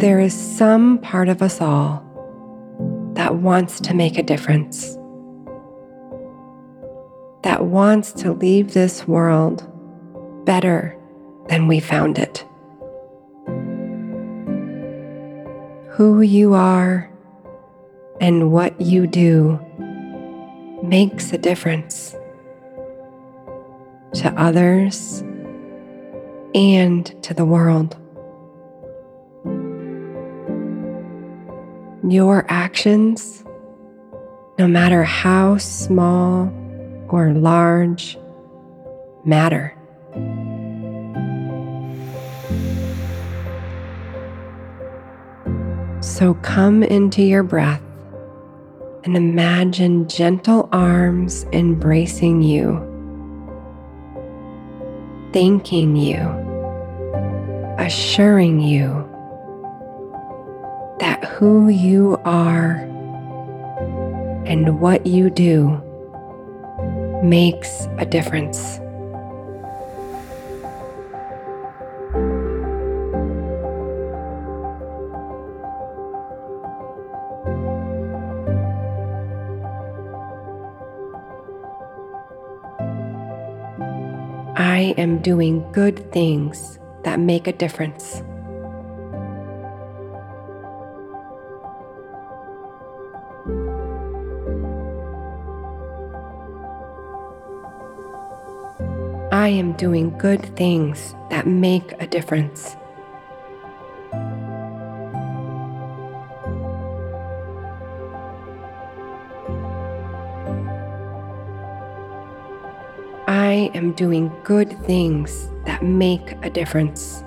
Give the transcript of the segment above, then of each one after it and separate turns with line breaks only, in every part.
There is some part of us all that wants to make a difference, that wants to leave this world better than we found it. Who you are and what you do makes a difference to others and to the world. Your actions, no matter how small or large, matter. So come into your breath and imagine gentle arms embracing you, thanking you, assuring you that who you are and what you do makes a difference. I am doing good things that make a difference. I am doing good things that make a difference. I am doing good things that make a difference.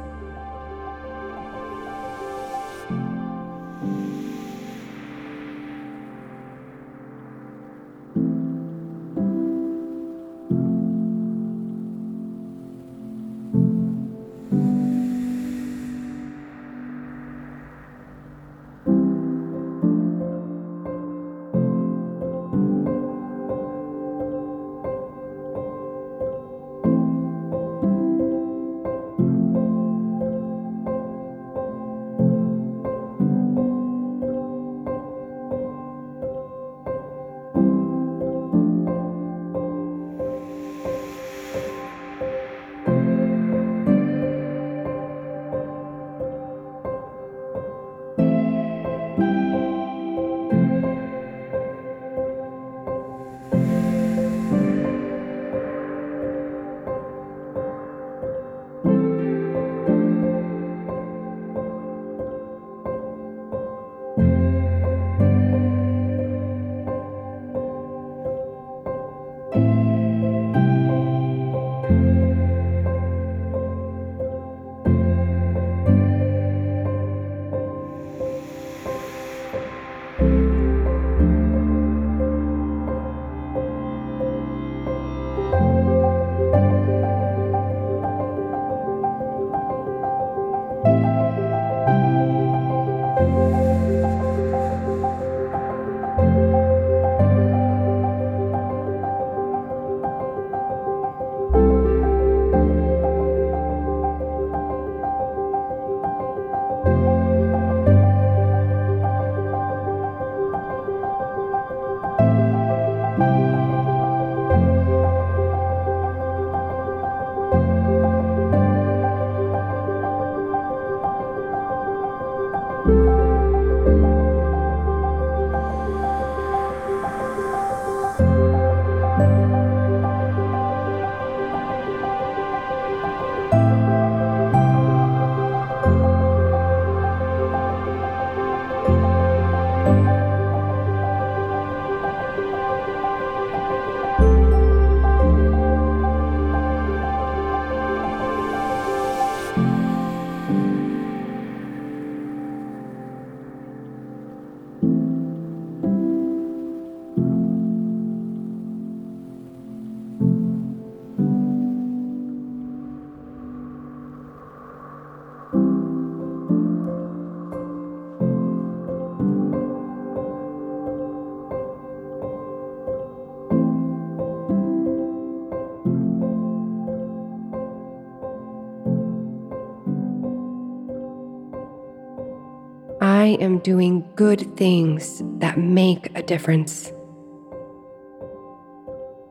I am doing good things that make a difference.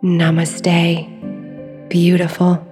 Namaste, beautiful.